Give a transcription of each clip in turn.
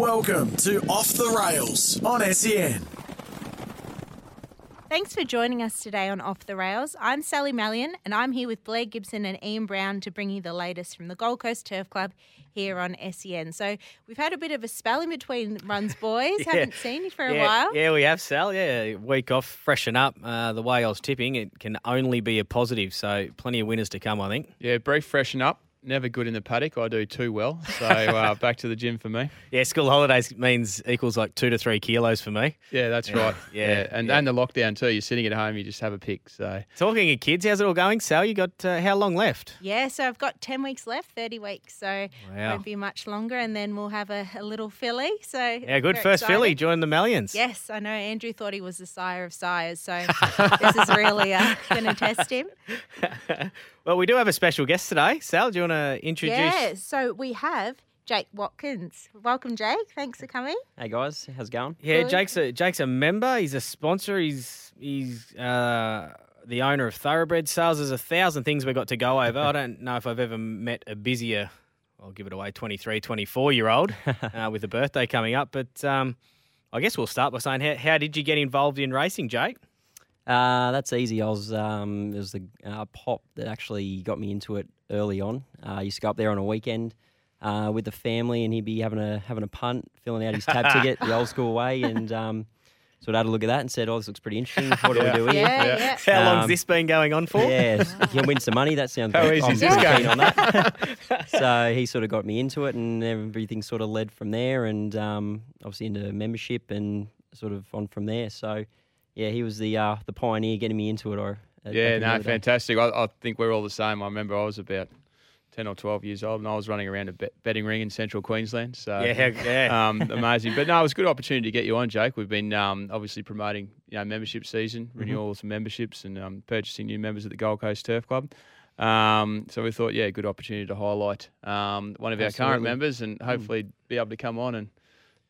Welcome to Off the Rails on E SEN. Thanks for joining us today on Off the Rails. I'm Sally Mallyon, and I'm here with Blair Gibson and Ian Brown to bring you the latest from the Gold Coast Turf Club here on SEN. So we've had a bit of a spell in between runs, boys. Yeah. Haven't seen you for a yeah, while. Yeah, we have, Sal. Yeah, week off, freshen up. Uh, the way I was tipping, it can only be a positive. So plenty of winners to come, I think. Yeah, brief freshen up. Never good in the paddock. I do too well. So uh, back to the gym for me. Yeah, school holidays means equals like two to three kilos for me. Yeah, that's Yeah, right. yeah, and yeah. and the lockdown too. You're sitting at home. You just have a pick. So Talking of kids, how's it all going, Sal? You got uh, how long left? Yeah, so I've got 10 weeks left, 30 weeks. So Wow. won't be much longer, and then we'll have a, a little filly. So Yeah, good. First excited. filly joined the Mallyons. Yes, I know. Andrew thought he was the sire of sires, so this is really uh, going to test him. well, we do have a special guest today. Sal, do you want to introduce? Yeah, so we have Jake Watkins. Welcome, Jake. Thanks for coming. Hey guys, how's it going? Yeah, Good. Jake's a Jake's a member. He's a sponsor. He's he's uh, the owner of Thoroughbred Sales. There's a thousand things we've got to go over. I don't know if I've ever met a busier. I'll give it away 23, 24 year old uh, with a birthday coming up. But um, I guess we'll start by saying, how, how did you get involved in racing, Jake? Uh, that's easy. I was um, it was the uh, pop that actually got me into it early on. Uh, I used to go up there on a weekend uh, with the family, and he'd be having a having a punt, filling out his tab ticket the old school way, and um, so I had a look at that and said, "Oh, this looks pretty interesting. What do we do here?" Yeah, Yeah. yeah. How long's Um, this been going on for? Yeah, you can win some money. That sounds How good. easy is this going? on that. so he sort of got me into it, and everything sort of led from there, and um, obviously into membership and sort of on from there. So yeah, he was the uh, the pioneer getting me into it. Or yeah, no, fantastic. I, I think we're all the same. I remember I was about ten or twelve years old, and I was running around a bet- betting ring in Central Queensland. So Yeah, yeah. um, amazing. But no, it was a good opportunity to get you on, Jake. We've been um, obviously promoting you know membership season, Mm-hmm. renewals of memberships, and um, purchasing new members at the Gold Coast Turf Club. Um, so we thought, yeah, good opportunity to highlight um, one of our current members, and hopefully be able to come on and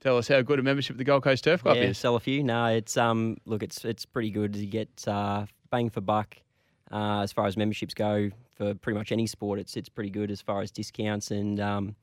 tell us how good a membership the Gold Coast Turf Club yeah, is. sell a few. No, it's um look, it's it's pretty good. You get uh, bang for buck uh, as far as memberships go for pretty much any sport. It's it's pretty good as far as discounts and um,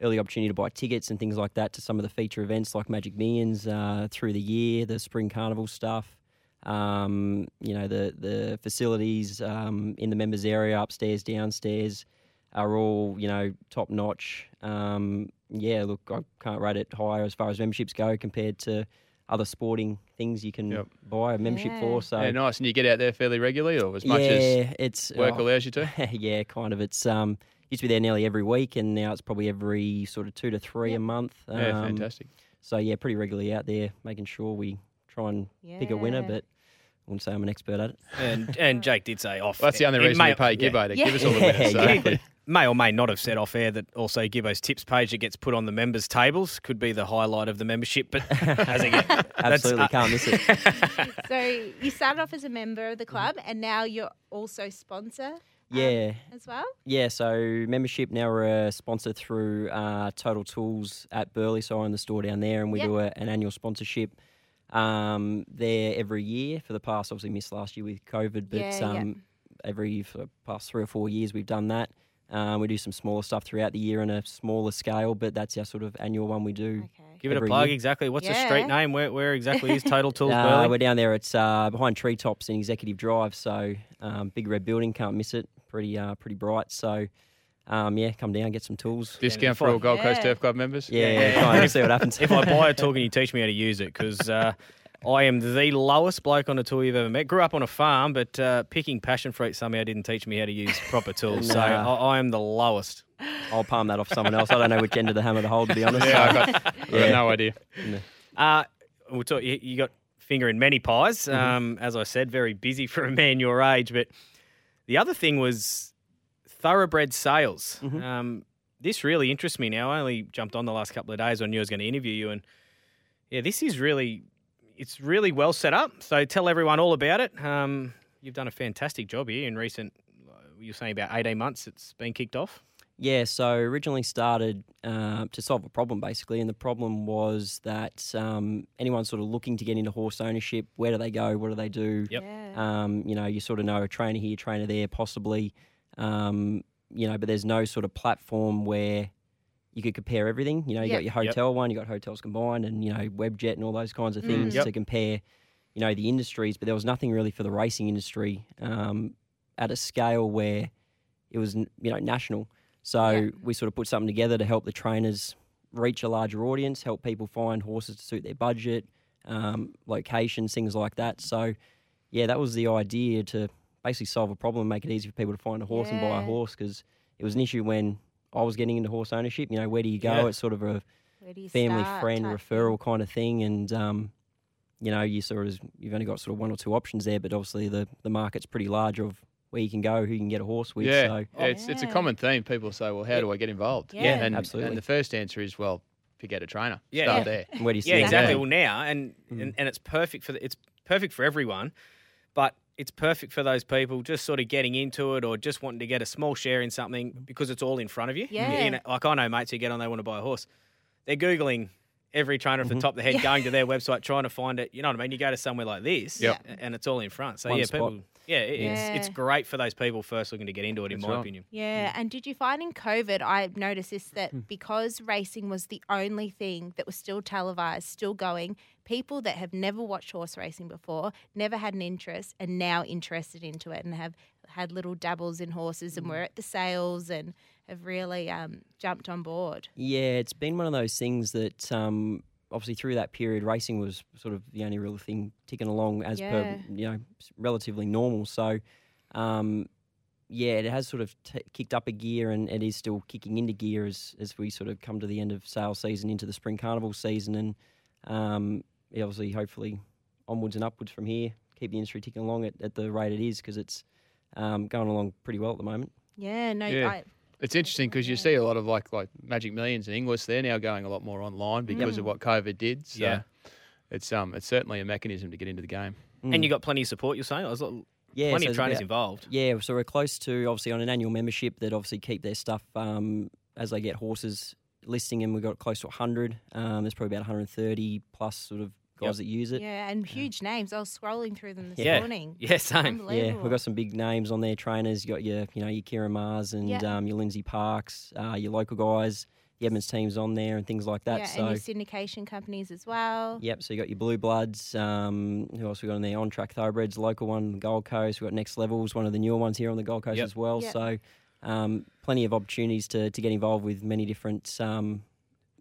early opportunity to buy tickets and things like that to some of the feature events like Magic Millions uh, through the year, the Spring Carnival stuff. Um, you know the the facilities um, in the members area, upstairs, downstairs, are all you know top notch. Um, yeah, look, I can't rate it higher as far as memberships go compared to other sporting things you can Yep. buy a membership Yeah. for. So yeah, nice. And you get out there fairly regularly, or as much yeah, as it's work oh, allows you to. yeah, kind of. It's um used to be there nearly every week, and now it's probably every sort of two to three Yep. a month. Yeah, Um, fantastic. So yeah, pretty regularly out there, making sure we try and pick a winner. But I wouldn't say I'm an expert at it. And and Jake did say off. Well, that's the only reason may- we pay yeah. Gibbo to Yeah. give us all the Yeah, winners. So. exactly. May or may not have said off air that also Gibbo's tips page that gets put on the members' tables could be the highlight of the membership. But as again, that's, Absolutely uh, can't miss it. So you started off as a member of the club, and now you're also sponsor. um, Yeah, as well. yeah. So membership now we're a sponsor through uh, Total Tools at Burleigh. So I own the store down there, and we Yep. do a, an annual sponsorship um, there every year. For the past, obviously missed last year with COVID, but Yeah, yeah. um, every for the past three or four years we've done that. Um, we do some smaller stuff throughout the year on a smaller scale, but that's our sort of annual one we do. Okay. Give it a plug year. exactly. What's the Yeah. street name? Where where exactly is Total Tools Uh, we're down there. It's uh, behind treetops in Executive Drive. So um, big red building, can't miss it. Pretty uh, pretty bright. So um, yeah, come down, get some tools. Discount for all Gold Coast Yeah. Turf Club members. Yeah, yeah, try and yeah. see what happens. if I buy a tool, can you teach me how to use it? Because uh, I am the lowest bloke on a tool you've ever met. Grew up on a farm, but uh, picking passion fruit somehow didn't teach me how to use proper tools. So I, I am the lowest. I'll palm that off someone else. I don't know which end of the hammer to hold, to be honest. Yeah, I So, got, Yeah. no idea. Uh, we'll talk, you, you got finger in many pies. Um, as I said, very busy for a man your age. But the other thing was thoroughbred sales. Mhm. Um, this really interests me now. I only jumped on the last couple of days when I knew I was going to interview you, and yeah, this is really, it's really well set up. So tell everyone all about it. Um, you've done a fantastic job here in recent. You're saying about eighteen months. It's been kicked off. Yeah, so originally started uh, to solve a problem basically, and the problem was that um, anyone sort of looking to get into horse ownership, where do they go? What do they do? Yep. Yeah. Um, you know, you sort of know a trainer here, trainer there, possibly. Um, you know, but there's no sort of platform where you could compare everything. You know, you Yep. got your hotel one, you got hotels combined, and you know Webjet and all those kinds of things Yep. to compare. You know the industries, but there was nothing really for the racing industry um, at a scale where it was you know national. So Yeah. we sort of put something together to help the trainers reach a larger audience, help people find horses to suit their budget, um, locations, things like that. So yeah, that was the idea to basically solve a problem, make it easy for people to find a horse and buy a horse because it was an issue when I was getting into horse ownership. You know, where do you go? Yeah. It's sort of a Where do you family start friend type referral kind of thing, and um, you know, you sort of you've only got sort of one or two options there, but obviously the the market's pretty large of where you can go, who you can get a horse with. Yeah, So yeah, it's it's a common theme. People say, "Well, how do I get involved?" Yeah. and, Absolutely. And the first answer is, "Well, pick out a trainer. Yeah. Start Yeah. there." where do you Yeah, see it exactly. Well, now and, and and it's perfect for the, it's perfect for everyone, but it's perfect for those people just sort of getting into it or just wanting to get a small share in something because it's all in front of you. Yeah. You know, like I know mates who get on, they want to buy a horse. They're googling every trainer off Mm-hmm. the top of the head, Yeah. going to their website trying to find it. You know what I mean? You go to somewhere like this, Yep. and it's all in front. So One yeah, spot. people. Yeah, it, Yeah. it's it's great for those people first looking to get into it. In That's my right. opinion. Yeah, and did you find in COVID, I noticed this Hmm. that because racing was the only thing that was still televised, still going, people that have never watched horse racing before, never had an interest, and now interested into it and have had little dabbles in horses and Hmm. were at the sales and have really um, jumped on board. Yeah, it's been one of those things that um, obviously through that period, racing was sort of the only real thing ticking along as Yeah. per you know relatively normal. So, um, yeah, it has sort of t- kicked up a gear, and it is still kicking into gear as as we sort of come to the end of sales season into the spring carnival season, and um, yeah, obviously, hopefully, onwards and upwards from here, keep the industry ticking along at, at the rate it is because it's um, going along pretty well at the moment. Yeah, no, Yeah. I, It's interesting because you see a lot of like like Magic Millions and Inglis. They're now going a lot more online because of what COVID did. So Yeah. it's um it's certainly a mechanism to get into the game. And you got plenty of support. You're saying? I was like, Mm. Yeah, plenty so of there's trainers about- involved. Yeah, so we're close to obviously on an annual membership that obviously keep their stuff um, as they get horses listing, and we've got close to 100. Um, there's probably about 130 plus sort of guys Yep. that use it. yeah, and huge names. I was scrolling through them this Yeah. morning. Yeah, same. Yeah, we've got some big names on there. Trainers, you got your, you know, your Ciaron Mahers and Yeah. um, your Lindsey Parks, uh, your local guys, the Edmonds teams on there, and things like that. yeah, so and your syndication companies as well. Yep, so you got your Blue Bloods. Um, who else we got on there? On Track Thoroughbreds, local one, Gold Coast. We've got Next Levels, one of the newer ones here on the Gold Coast Yep. as well. Yep. So um, plenty of opportunities to, to get involved with many different um,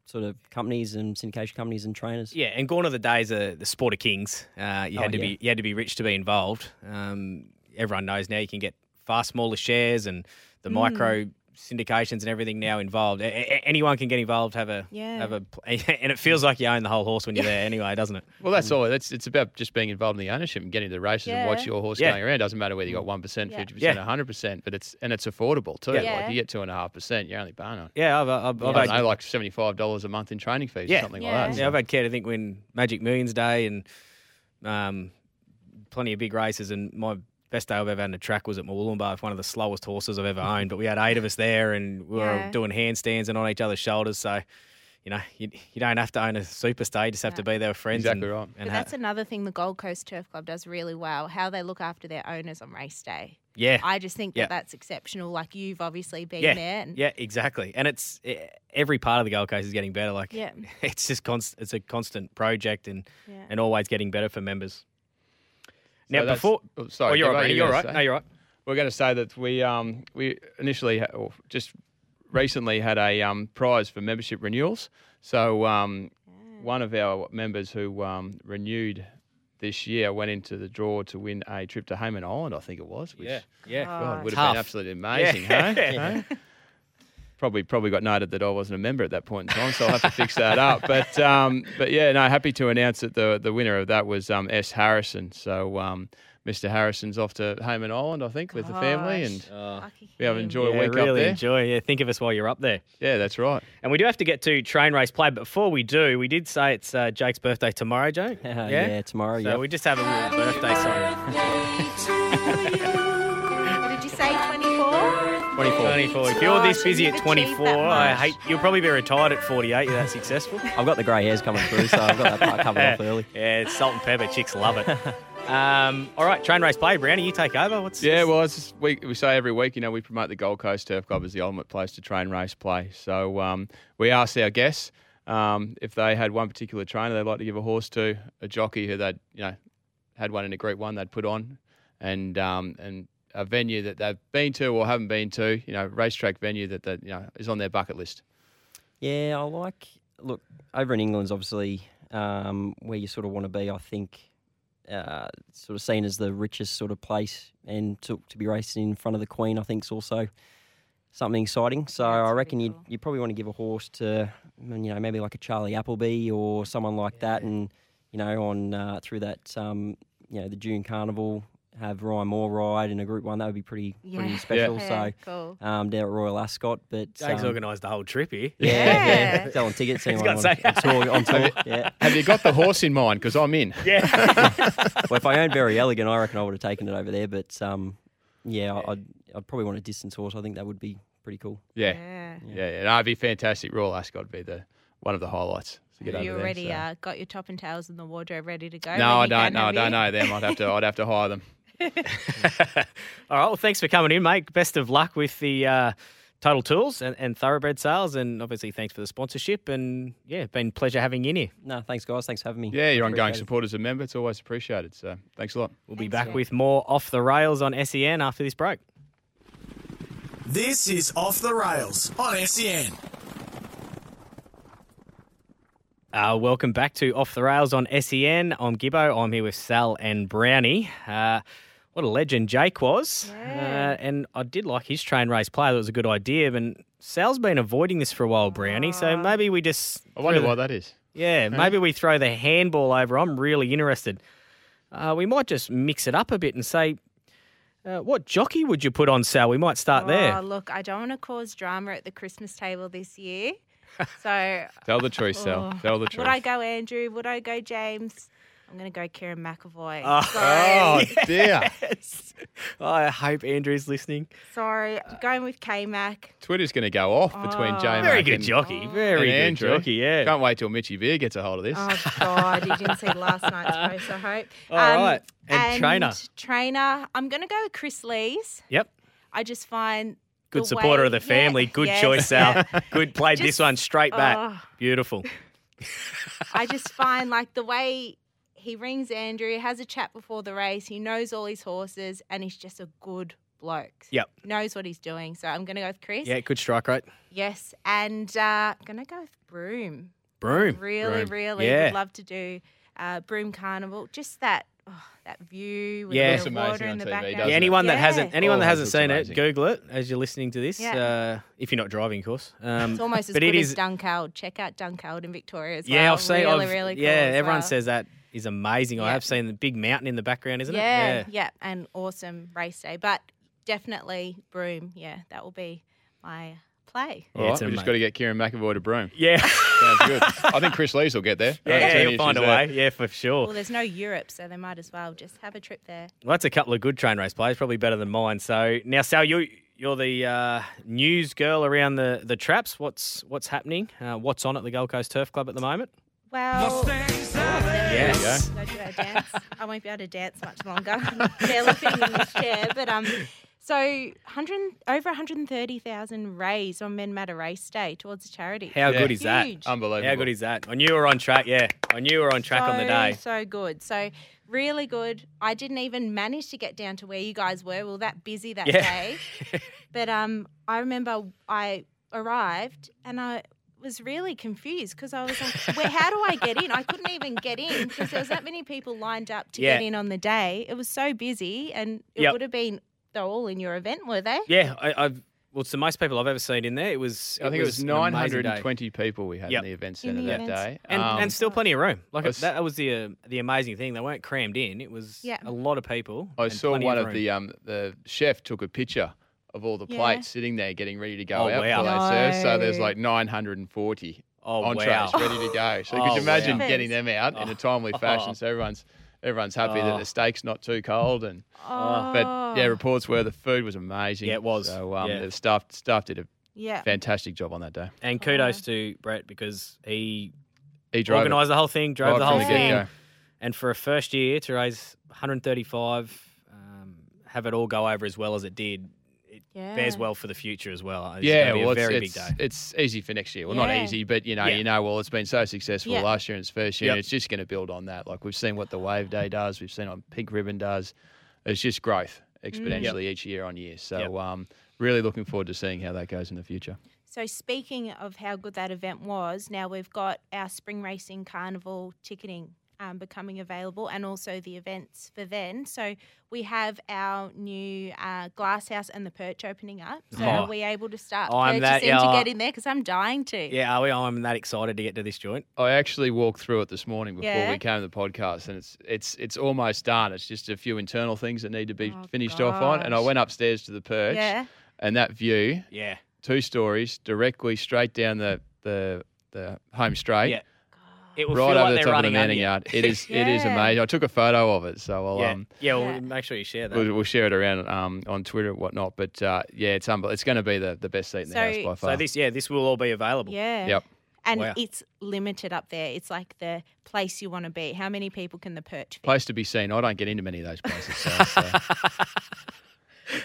sort of companies and syndication companies and trainers. Yeah, and gone are the days of the sport of kings. Uh, you Oh, had to yeah. be you had to be rich to be involved. Um, everyone knows now you can get far smaller shares and the micro syndications and everything now involved. A- a- anyone can get involved. Have a Yeah. have a and it feels like you own the whole horse when you're there anyway, doesn't it? Well, that's all. That's it's about just being involved in the ownership and getting to the races and watch Yeah. your horse Yeah. going around. Doesn't matter whether you got one percent, Yeah. fifty percent, Yeah. hundred percent, but it's and it's affordable too. Yeah. Like you get two and a half percent, you're only paying on. Yeah, I've, I've, I've, I don't had, know, like seventy five dollars a month in training fees Yeah. or something Yeah. like that. yeah, I've had care to think when Magic Millions Day and um, plenty of big races and my best day I've ever had on a track was at Moolumbar with one of the slowest horses I've ever owned. But we had eight of us there and we were Yeah. doing handstands and on each other's shoulders. So, you know, you, you don't have to own a superstar. You just have to be there with friends. Exactly and, right. And But ha- that's another thing the Gold Coast Turf Club does really well, how they look after their owners on race day. yeah. I just think Yeah. that that's exceptional. Like you've obviously been yeah, there. And yeah, exactly. And it's eh, every part of the Gold Coast is getting better. Like, Yeah. it's just const, it's a constant project and Yeah. and always getting better for members. Now, that's- before, oh, sorry, oh, you're right, you you're right. say? No, you're right. We're going to say that we um, we initially ha- or just recently had a um, prize for membership renewals. So um, one of our members who um, renewed this year went into the draw to win a trip to Hayman Island, I think it was. Which, Yeah, yeah. God, would have been absolutely amazing, Yeah. hey? Hey? Probably, probably got noted that I wasn't a member at that point in time, so I'll have to fix that up. But, um, but yeah, no, happy to announce that the the winner of that was um, S Harrison. So um, Mr. Harrison's off to Hayman Island, I think, with the family, and Oh, we have him. enjoyed yeah, a week really up there. enjoy. Yeah, think of us while you're up there. Yeah, that's right. And we do have to get to train race play, but before we do, we did say it's uh, Jake's birthday tomorrow, Joe. yeah? tomorrow. So yeah. we just have a little birthday song. 24? 24. 24. If you're this busy at 24, I hate. You'll probably be retired at 48. You're that successful. I've got the grey hairs coming through, so I've got that part covered off early. Yeah, it's salt and pepper. Chicks love it. Um, all right, train race play. Brownie, you take over. What's Yeah, well, it's just, we, we say every week, you know, we promote the Gold Coast Turf Club as the ultimate place to train race play. So um, we asked our guests um, if they had one particular trainer they'd like to give a horse to, a jockey who they'd, you know, had one in a Group One they'd put on, and um, and a venue that they've been to or haven't been to, you know, racetrack venue that that you know is on their bucket list. Yeah, I like. Look, over in England's obviously um, where you sort of want to be. I think uh, sort of seen as the richest sort of place, and to, to be racing in front of the Queen, I think is also something exciting. So Yeah, it's I reckon you cool. you probably want to give a horse to mm, you know maybe like a Charlie Appleby or someone like that, and you know on uh, through that um, you know the June Carnival have Ryan Moore ride in a Group One. That would be pretty pretty special. Yeah, So. cool. Um, down at Royal Ascot, but Jake's um, organised the whole trip here. yeah, yeah, Yeah. selling tickets. Anyone got on, to say. on tour? On tour yeah. Have you got the horse in mind? Because I'm in. Yeah. Well, if I owned Very Elegant, I reckon I would have taken it over there. But um, yeah, I'd, I'd probably want a distance horse. I think that would be pretty cool. Yeah, Yeah. yeah, yeah. No, it'd be fantastic. Royal Ascot would be the one of the highlights to get Have you there. already so. uh, got your top and tails in the wardrobe ready to go? No, I don't. No, I don't know them. I'd have to. I'd have to hire them. All right. Well, thanks for coming in, mate. Best of luck with the uh, Total Tools and, and Thoroughbred sales, and obviously thanks for the sponsorship. And yeah, been a pleasure having you in here. No, thanks, guys. Thanks for having me. Yeah, your ongoing Appreciate it. support as a member. It's always appreciated. So thanks a lot. We'll be back Jake. with more off the rails on SEN after this break. This is Off the Rails on E SEN. Uh, welcome back to Off the Rails on SEN. I'm Gibbo. I'm here with Sal and Brownie. Uh, what a legend Jake was. Yeah. Uh, and I did like his train race play. That was a good idea. And Sal's been avoiding this for a while, Brownie. So maybe we just. I wonder throw why that is. Yeah, maybe we throw the handball over. I'm really interested. Uh, we might just mix it up a bit and say, uh, what jockey would you put on Sal? We might start Oh, there. look, I don't want to cause drama at the Christmas table this year. So, Tell the truth, Sal. Oh. Tell the truth. would I go Andrew? Would I go James? I'm going to go Kerrin McEvoy. Oh. sorry. Oh dear. Yes. Oh, I hope Andrew's listening. Sorry. I'm going with K Mac. Twitter's going to go off between Oh. J Very good and, jockey. Oh. Very and good Andrew. jockey, yeah. Can't wait till Mitchy Beer gets a hold of this. Oh, God. You didn't see last night's post, I hope. All right. Um, and and trainer. Trainer. I'm going to go with Chris Lees. Yep. I just find. Good the supporter way- of the yeah, family. Good yes, choice, Sal. yeah. Good. Played this one straight back. Oh. Beautiful. I just find like the way he rings Andrew, has a chat before the race, he knows all his horses, and he's just a good bloke. Yep. Knows what he's doing. So I'm going to go with Chris. Yeah, good strike rate. Yes. And uh, going to go with Broome. Broome. Really, Broome. really Yeah. would love to do uh, Broome Carnival. Just that. Oh, that view with Yeah. the It's amazing water on in the TV, background. doesn't Yeah, it? anyone that Yeah. hasn't anyone Oh, that hasn't seen amazing. it, Google it as you're listening to this. Yeah. Uh, if you're not driving, of course. Um, It's almost as but good it as Dunkeld. Check out Dunkeld in Victoria as well. Yeah. I've seen. Really, I've, really cool yeah, everyone well. says that is amazing. I have seen the big mountain in the background, isn't yeah, it? yeah, yeah, and awesome race day. But definitely Broome. Yeah, that will be my play. Yeah, All right, it's we ama- just got to get Kerrin McEvoy to Broome. Yeah. Sounds good. I think Chris Lees will get there. Yeah, yeah, he'll find a issues there. way. Yeah, for sure. Well, there's no Europe, so they might as well just have a trip there. Well, that's a couple of good train race plays, probably better than mine. So now, Sal, you you're the uh, news girl around the, the traps. What's what's happening? Uh, what's on at the Gold Coast Turf Club at the moment? Well, Yes. Go do our dance. I won't be able to dance much longer. I'm barely fitting in this chair, but um. So, 100, over 130,000 raised on Men Matter Race Day towards the charity. How Yeah. good is that? Huge. Unbelievable. How good is that? I knew we were on track. Yeah, I knew we were on track on the day. So good. So really good. I didn't even manage to get down to where you guys were. We were that busy that Yeah. day. But um, I remember I arrived and I was really confused because I was like, "Where? How do I get in?" I couldn't even get in because there was that many people lined up to Yeah. get in on the day. It was so busy, and it Yep. would have been. They're all in your event, were they? Yeah, I, I've well, it's the most people I've ever seen in there. It was. I think it was, an amazing day. 920 people we had Yep. in the event centre the that events. day. and, Um, and still plenty of room. Like I s- that was the uh, the amazing thing. They weren't crammed in. It was Yeah. a lot of people. I saw one of room. the um, the chef took a picture of all the Yeah. plates sitting there getting ready to go Oh, out wow. for they serve. So there's like 940 oh entrees wow. ready to go. So you Oh, could imagine wow. getting them out in a timely fashion. So everyone's everyone's happy that Oh. the steak's not too cold and. Oh, But yeah, reports were the food was amazing. Yeah, it was. So um, Yeah. the staff staff did a yeah. fantastic job on that day. And kudos to Brett because he He drove it organised the whole thing, drove right the whole the thing, get-go. and for a first year to raise 135. Um, have it all go over as well as it did. It Yeah. bears well for the future as well. It's yeah, be well, a very it's, big it's, day. it's easy for next year. Well, not easy, but you know, Yeah. you know, well, it's been so successful Yeah. last year in its first year. Yep. and It's just going to build on that. Like we've seen what the Wave Day does. We've seen what Pink Ribbon does. It's just growth exponentially each year on year. So, Yep. um, really looking forward to seeing how that goes in the future. So speaking of how good that event was, now we've got our spring racing carnival ticketing um, becoming available, and also the events for then. So we have our new uh, glass house and the perch opening up. So Oh. are we able to start I'm that- yeah, to get in there? Because I'm dying to. yeah, are we? I'm that excited to get to this joint. I actually walked through it this morning before Yeah. we came to the podcast, and it's it's it's almost done. It's just a few internal things that need to be Oh, finished off on. And I went upstairs to the perch, Yeah. and that view, Yeah, two stories, directly straight down the the the home straight. yeah. It will right feel over like the top of the manning yard. It is it is amazing. I took a photo of it, so I'll Yeah, um yeah. Well, Yeah. make sure you share that. we'll, we'll share it around um on Twitter and whatnot. But uh, yeah, it's unbel- It's going to be the, the best seat in the house by far. so this, yeah, this will all be available. Yeah. Yep. And Wow. it's limited up there. It's like the place you want to be. How many people can the perch fit? place to be seen. I don't get into many of those places. So, so.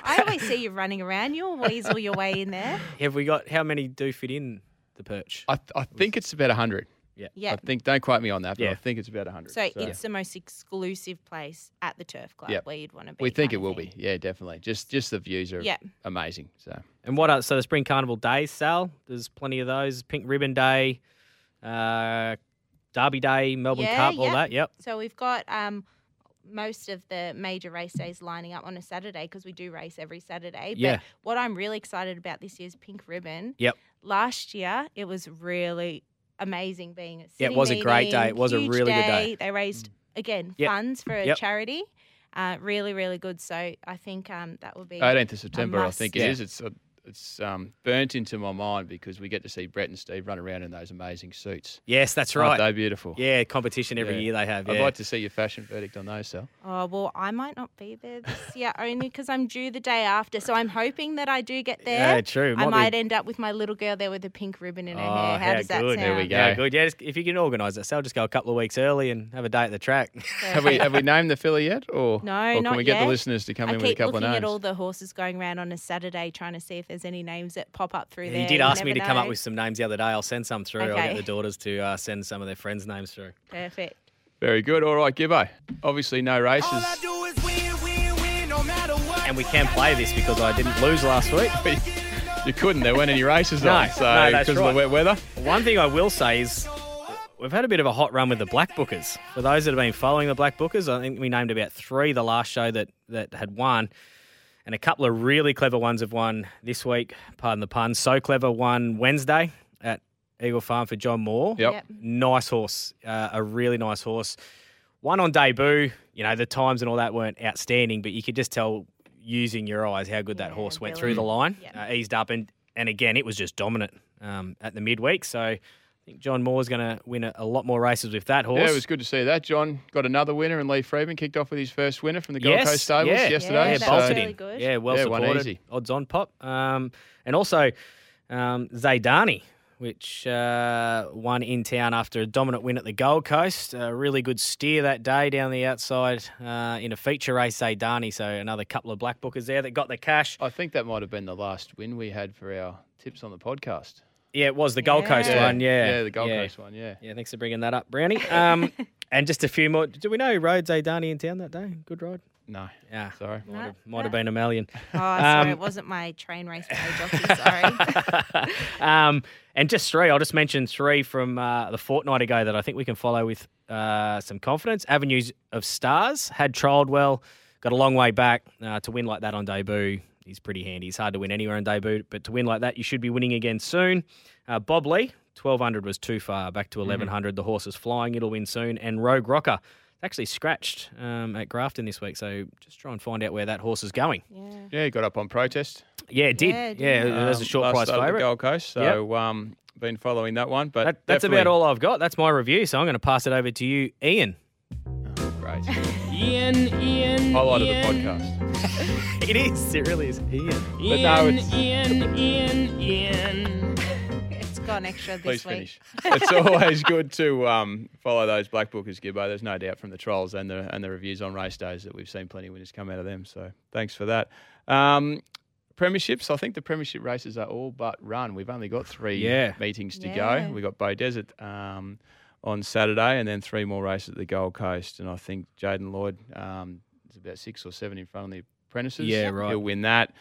I always see you running around. You'll weasel your way in there. Have we got how many do fit in the perch? I, I think it's about hundred. Yeah. Yeah. I think don't quote me on that, but I think it's about hundred. So, it's the most exclusive place at the turf club Yep. where you'd want to be. we think kind it of will thing. be. Yeah, definitely. Just just the views are Yeah. amazing. So And what are so the Spring Carnival days, Sal? There's plenty of those. Pink Ribbon Day, uh, Derby Day, Melbourne Yeah, Cup, all yep. that. Yep. So we've got um, most of the major race days lining up on a Saturday because we do race every Saturday. But Yeah. what I'm really excited about this year's Pink Ribbon. Yep. Last year it was really amazing being a Yeah, it city was a great day. meeting, It was a huge really good day. They raised again Yep. funds for a Yep. charity. Uh, really, really good. So I think um, that will be 18th of September, I think it must. is. It's uh, it's um, burnt into my mind because we get to see Brett and Steve run around in those amazing suits. Yes, that's Aren't right. they beautiful? Yeah, competition every Yeah. year they have. I'd like to see your fashion verdict on those, Sal. Oh well, I might not be there this year only because I'm due the day after. So I'm hoping that I do get there. Yeah, true. I Might be- end up with my little girl there with a pink ribbon in her Oh, hair. How, how does that good. sound? There we go. Yeah, good. Yeah, just, if you can organise it, Sal, just go a couple of weeks early and have a day at the track. Have we have we named the filly yet, or No, or can not we get yet. the listeners to come I in with a couple of names? at all the horses going around on a Saturday, trying to see if there's any names that pop up through Yeah, there. you did You ask me never to come up with some names the other day. I'll send some through. I'll get the daughters to uh, send some of their friends' names through. Perfect. Very good. All right, Gibbo. Obviously, no races. All I do is win, win, win, no matter what. And we can play this because I didn't lose last week. you couldn't. There weren't any races No, on, so no, that's because of the wet weather. One thing I will say is we've had a bit of a hot run with the Black Bookers. For those that have been following the Black Bookers, I think we named about three the last show that, that had won. And a couple of really clever ones have won this week. Pardon the pun. So clever won Wednesday at Eagle Farm for John Moore. Yep. Yep. Nice horse, uh, a really nice horse. One on debut, you know, the times and all that weren't outstanding, but you could just tell using your eyes how good that Yeah, horse went really. through the line, Yep. uh, eased up, and and again it was just dominant um, at the midweek. So I think John Moore's going to win a, a lot more races with that horse. Yeah, it was good to see that. John got another winner, and Lee Freeman kicked off with his first winner from the Gold yes, Coast Stables yeah, yesterday. Yeah, was bolted really good. Yeah, well Yeah, one supported. easy. Odds on pop, um, and also um, Zaydani, which uh, won in town after a dominant win at the Gold Coast. A really good steer that day down the outside uh, in a feature race. Zaydani, so another couple of black bookers there that got the cash. I think that might have been the last win we had for our tips on the podcast. Yeah, it was the Gold Coast Yeah. one. Yeah, yeah, the Gold yeah. Coast one. Yeah. Yeah, thanks for bringing that up, Brownie. Um, and just a few more. Do we know who rode Zaydani in town that day? Good ride. No, Yeah, sorry. might No, have, might no. have been a million. Oh, sorry, Um, it wasn't my train race play jockey. Sorry. um, and just three. I'll just mention three from uh, the fortnight ago that I think we can follow with uh, some confidence. Avenues of Stars had trialled well, got a long way back uh, to win like that on debut. He's pretty handy. He's hard to win anywhere in debut, but to win like that, you should be winning again soon. Uh, Bob Lee, 1200 was too far. Back to 1100. The horse is flying. It'll win soon. And Rogue Rocker, actually scratched um, at Grafton this week. So just try and find out where that horse is going. Yeah. Yeah, he got up on protest. Yeah, it did. Yeah, it Yeah, did. it was a um, short last price start favourite. Gold Coast. So um, been following that one, but That, that's about all I've got. That's my review. So I'm going to pass it over to you, Ian. Great. Ian, Ian, Highlight of the podcast. It is. It really is. Ian. But no, it's- Ian, Ian, Ian. It's gone extra Please this week. finish. it's always good to um, follow those black bookers, Gibbo. There's no doubt from the trolls and the and the reviews on race days that we've seen plenty of winners come out of them. So thanks for that. Um, premierships. I think the premiership races are all but run. We've only got three Yeah. meetings to Yeah. go. We've got Beaudesert um, on Saturday, and then three more races at the Gold Coast. And I think Jaden Lloyd um, is about six or seven in front of the apprentices. Yeah, right. He'll win that.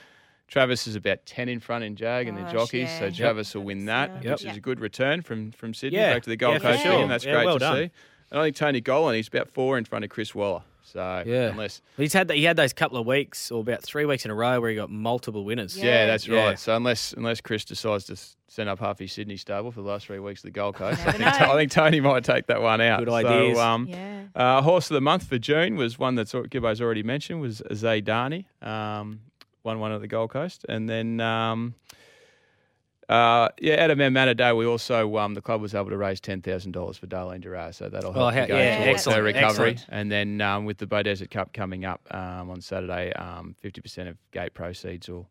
Travis is about ten in front in Jag and the Gosh, jockeys, so yeah. Travis will win that, Yep. which is a good return from from Sydney Yeah. back to the Gold Yeah, Coast. for sure. him. That's Yeah, great well to done. see. And I think Tony Gollan, he's about four in front of Chris Waller. So Yeah. unless He's had that. He had those couple of weeks, or about three weeks in a row, where he got multiple winners. Yeah. yeah, that's Yeah. right. So unless unless Chris decides to send up half his Sydney stable for the last three weeks of the Gold Coast, I think. I think Tony might take that one out. Good So, ideas. um, Yeah. uh, horse of the month for June was one that Gibbo's already mentioned was Zaydani, um, won one at the Gold Coast, and then um, uh, yeah, at a Manor Day we also um, the club was able to raise ten thousand dollars for Darlene Duras, so that'll Oh, help to go yeah, towards excellent, her recovery. excellent. And then um, with the Beaudesert Cup coming up um, on Saturday, fifty percent of gate proceeds will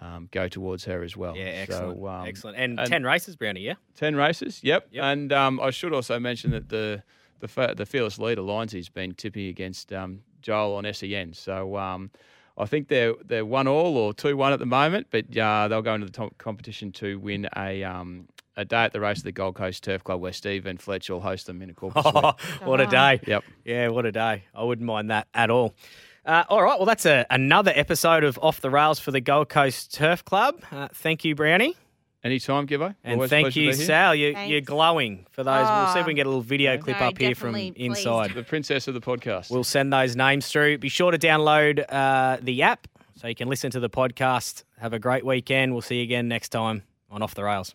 um, go towards her as well. Yeah, excellent, So, um, excellent. And, and- ten races, Brownie. Yeah, 10 races, yep. Yep. And um, I should also mention that the the, the fearless leader, Lindsay's been tipping against um, Joel on SEN. So um, I think they're, they're one all or 2 1 at the moment, but uh, they'll go into the top competition to win a. Um, a day at the race at the Gold Coast Turf Club where Steve and Fletch will host them in a corporate suite. what a day! Yep. Yeah, what a day. I wouldn't mind that at all. Uh, all right, well, that's a, another episode of Off the Rails for the Gold Coast Turf Club. Uh, thank you, Brownie. Anytime, Gibbo. And Always a thank pleasure you, here. Sal. You, Thanks. you're glowing for those. we'll see if we can get a little video No, clip up here from please. inside. The princess of the podcast. We'll send those names through. Be sure to download uh, the app so you can listen to the podcast. Have a great weekend. We'll see you again next time on Off the Rails.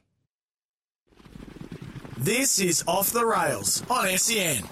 This is Off the Rails on SEN.